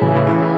Never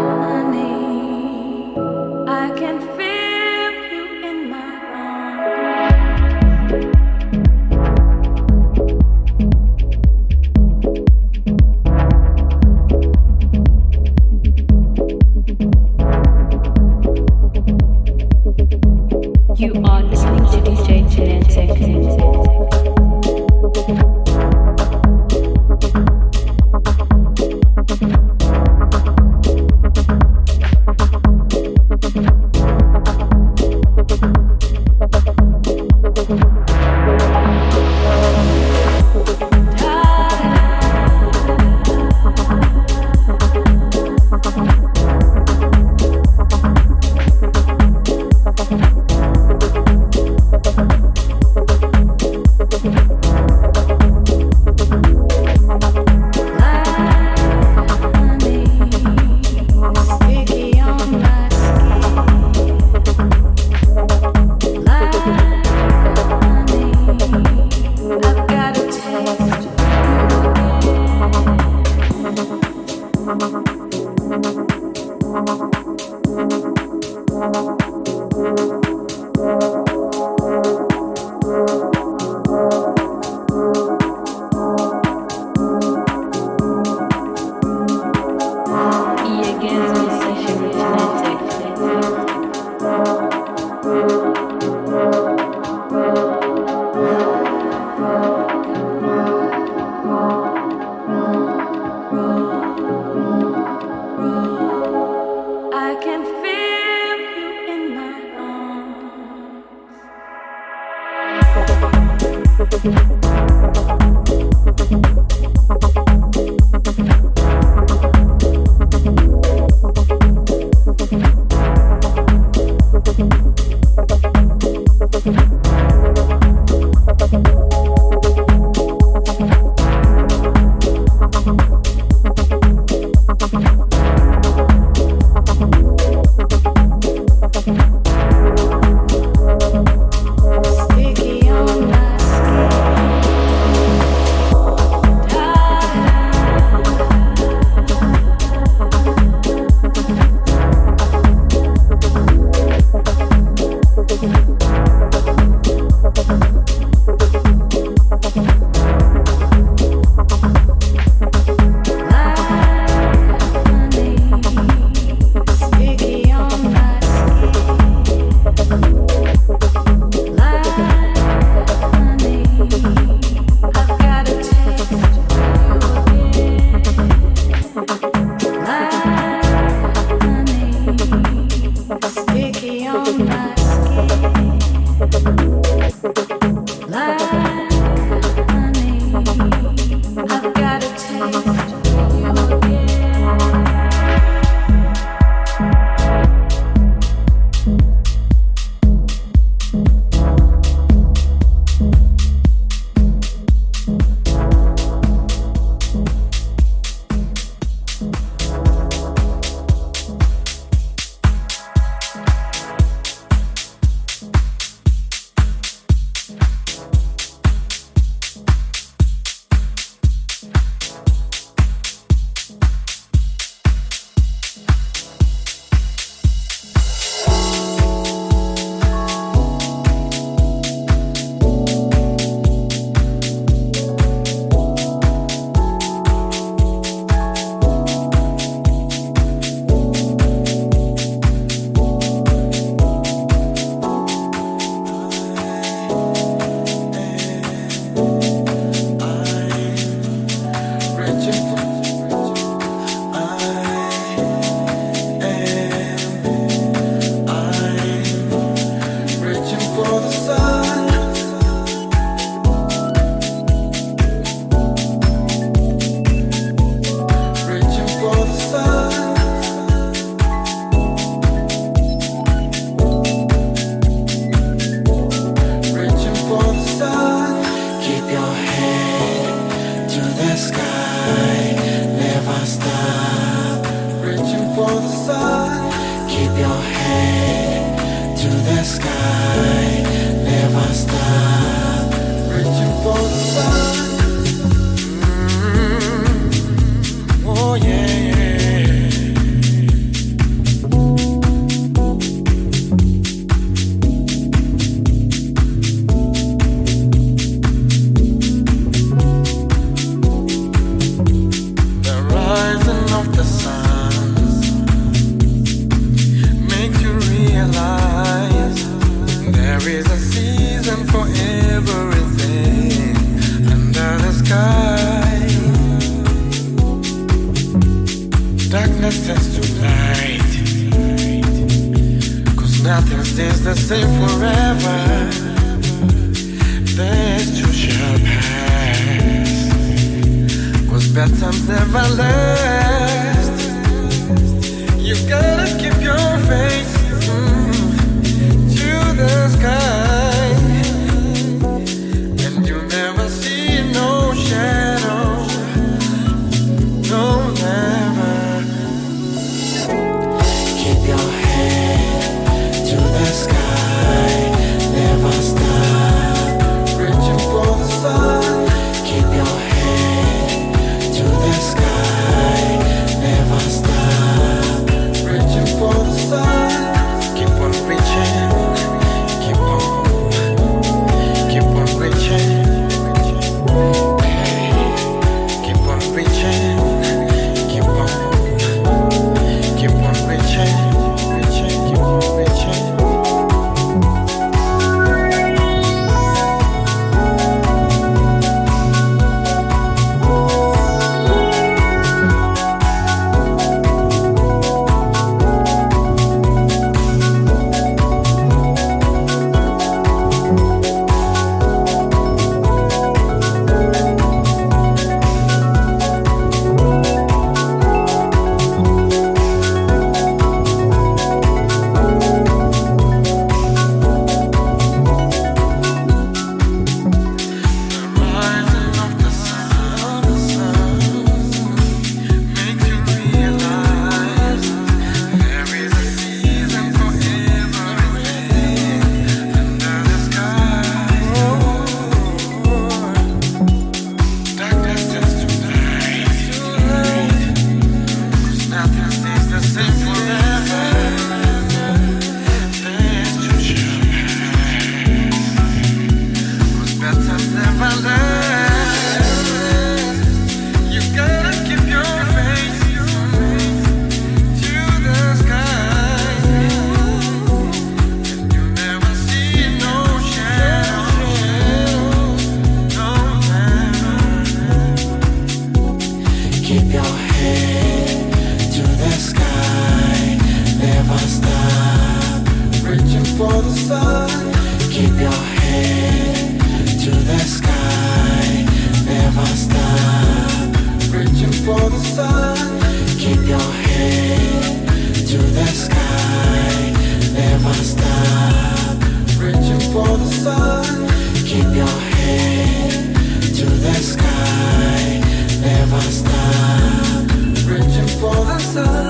the sky, never stop, reaching for the sun.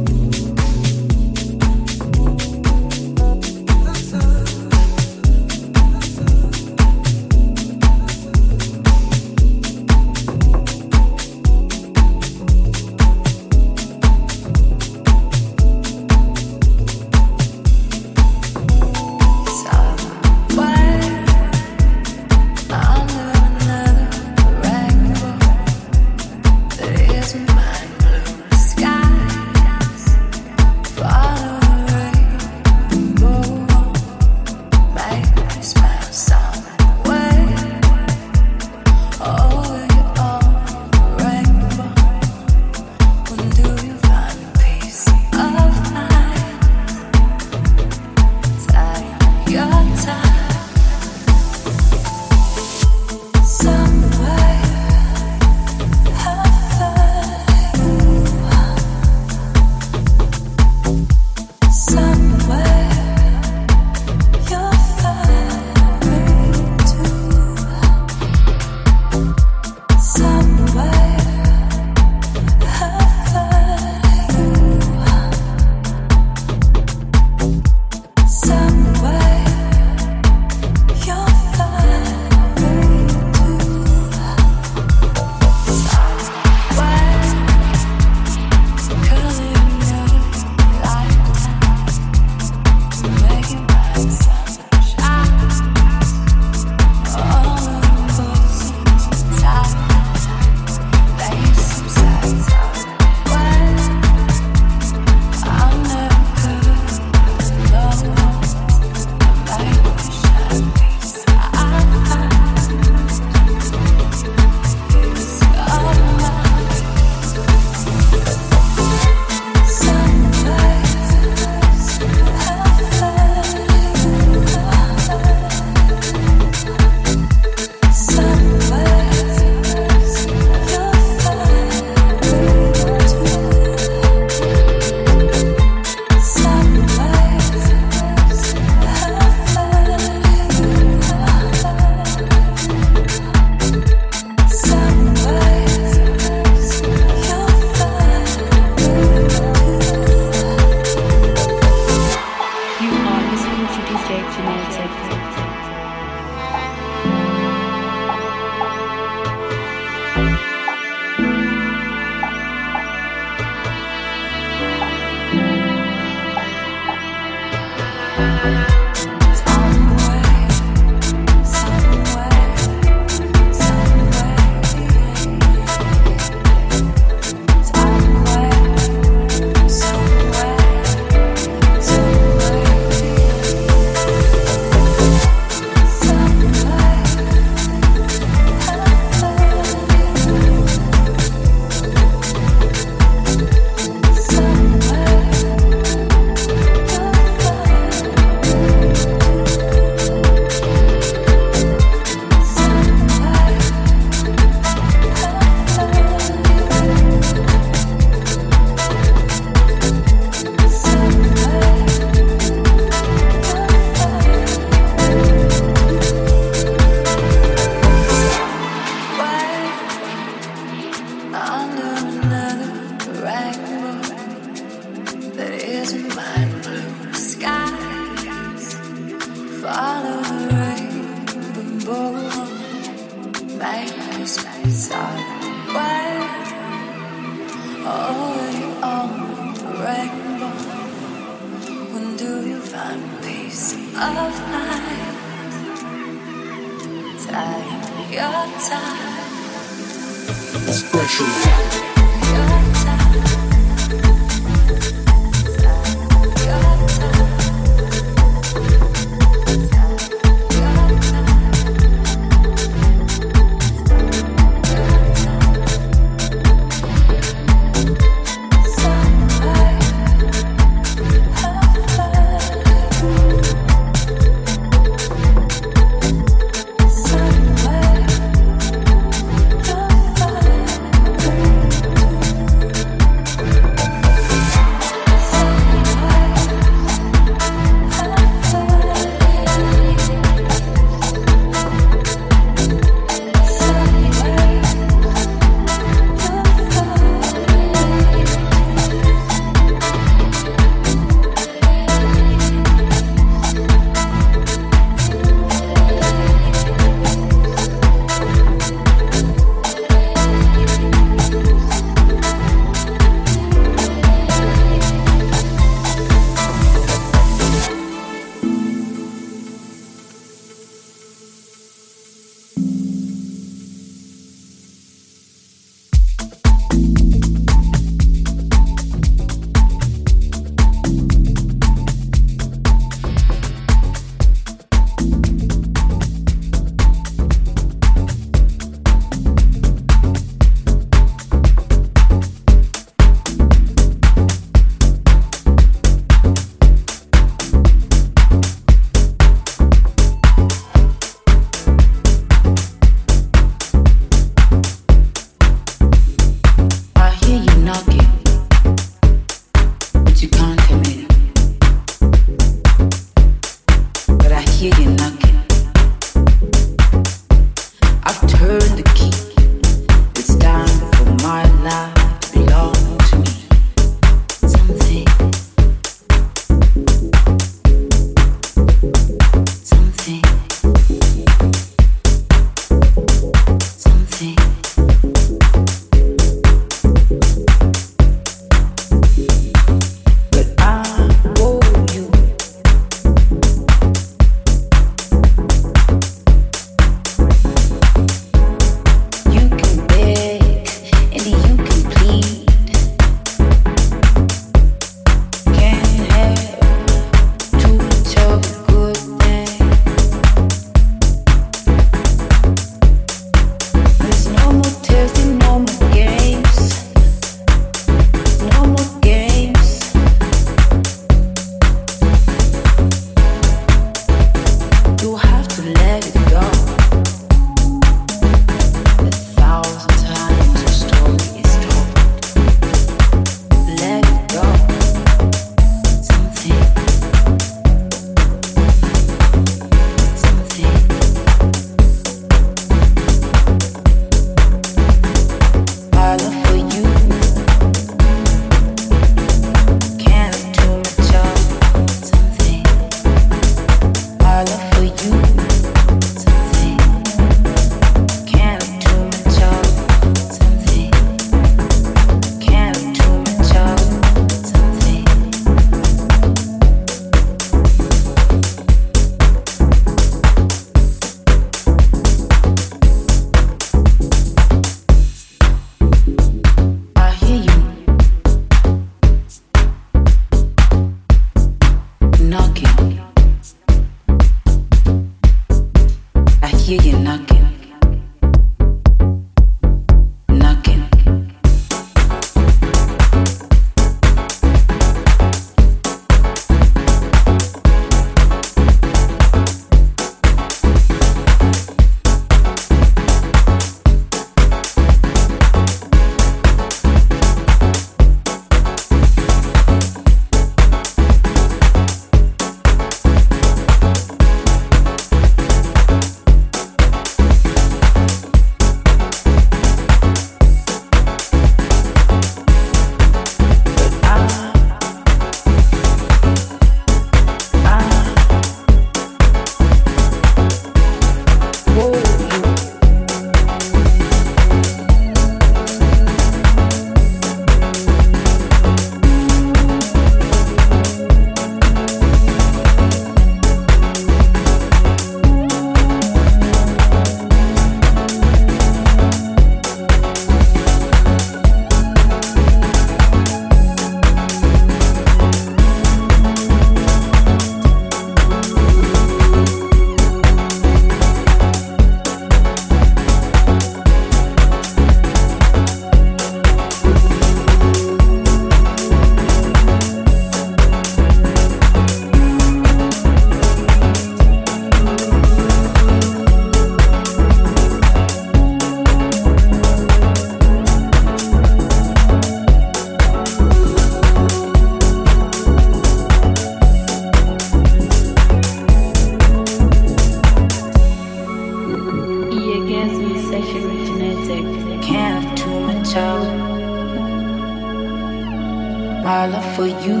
for you.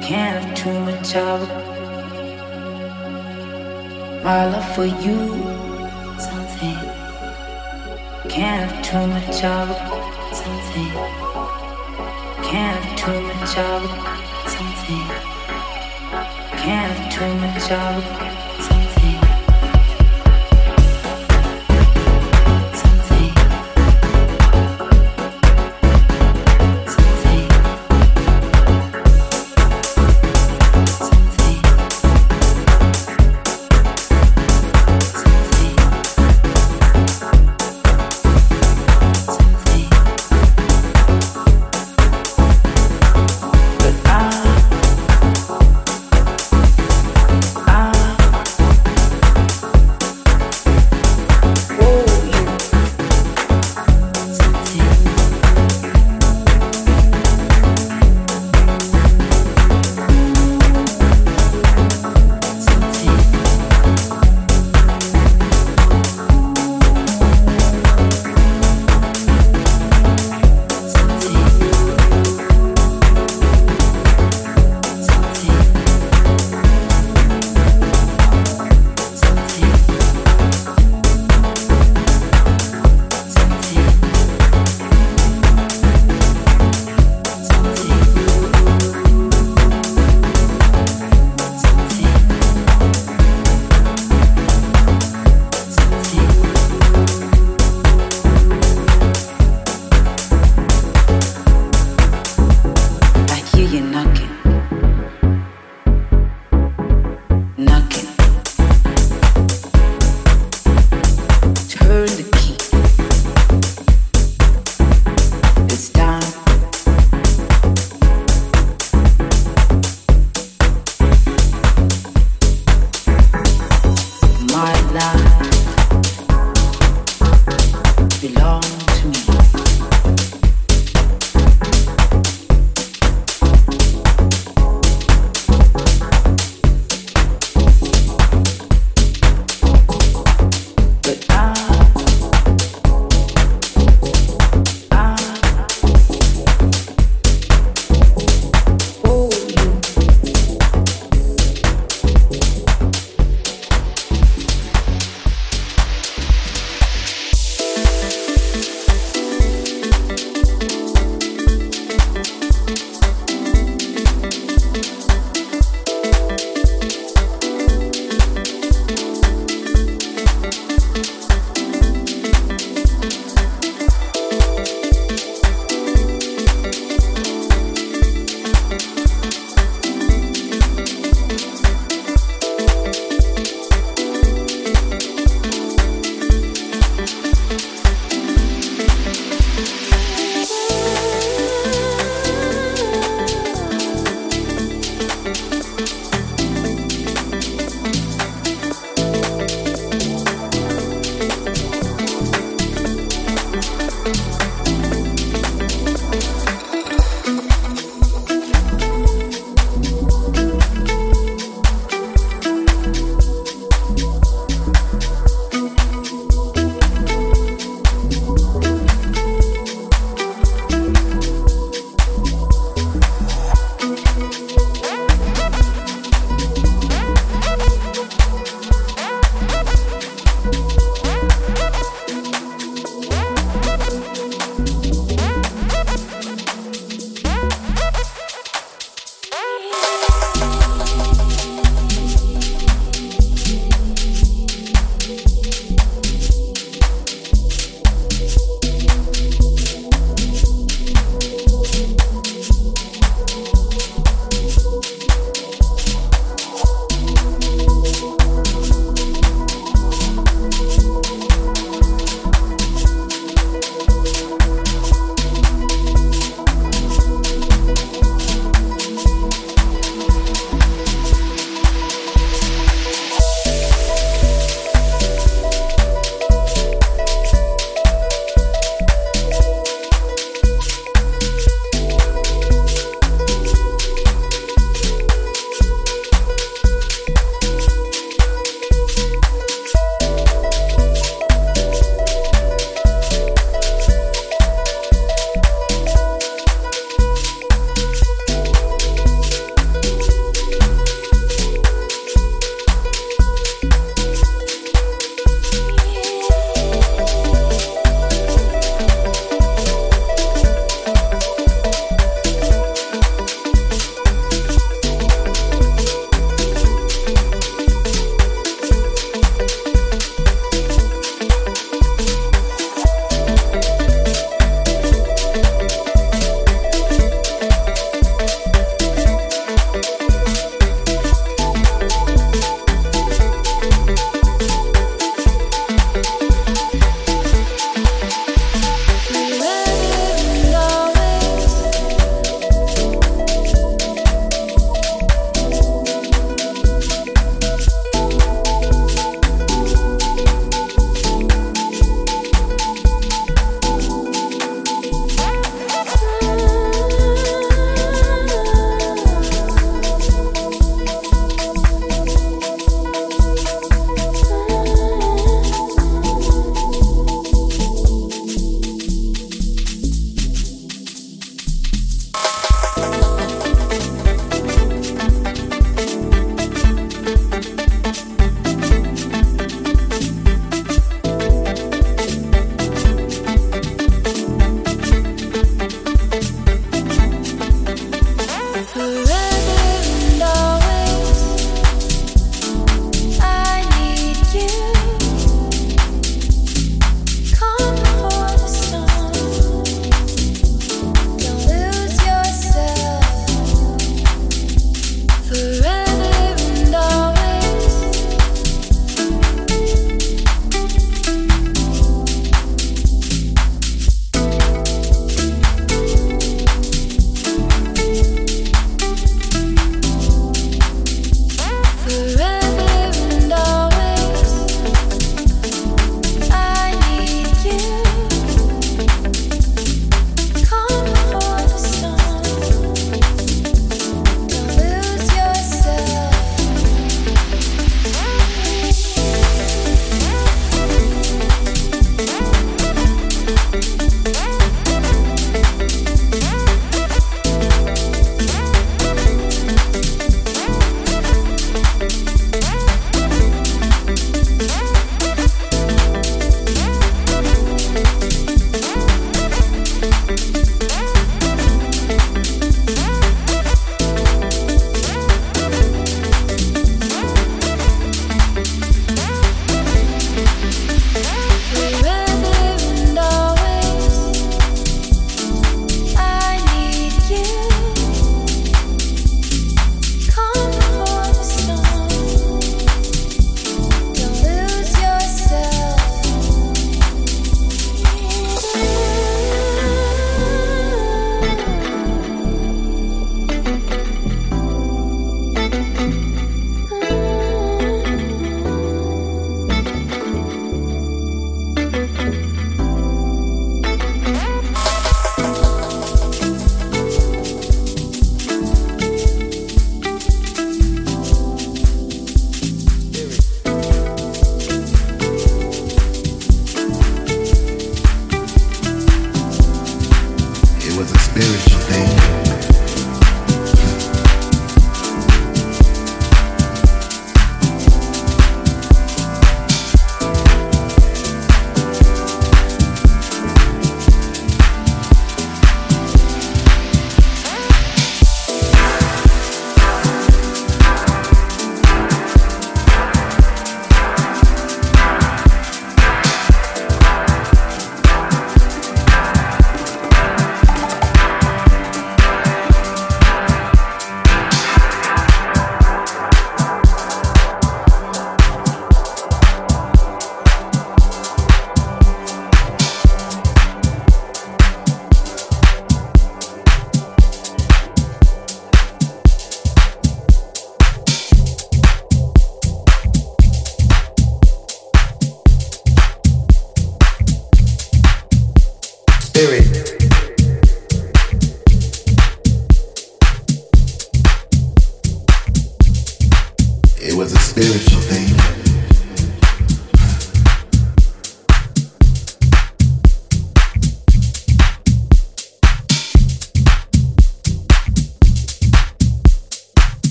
Can't have too much of my love for you. Something. Can't have too much of something. Can't have too much of something. Can't have too much of.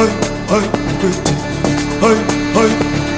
Kula kula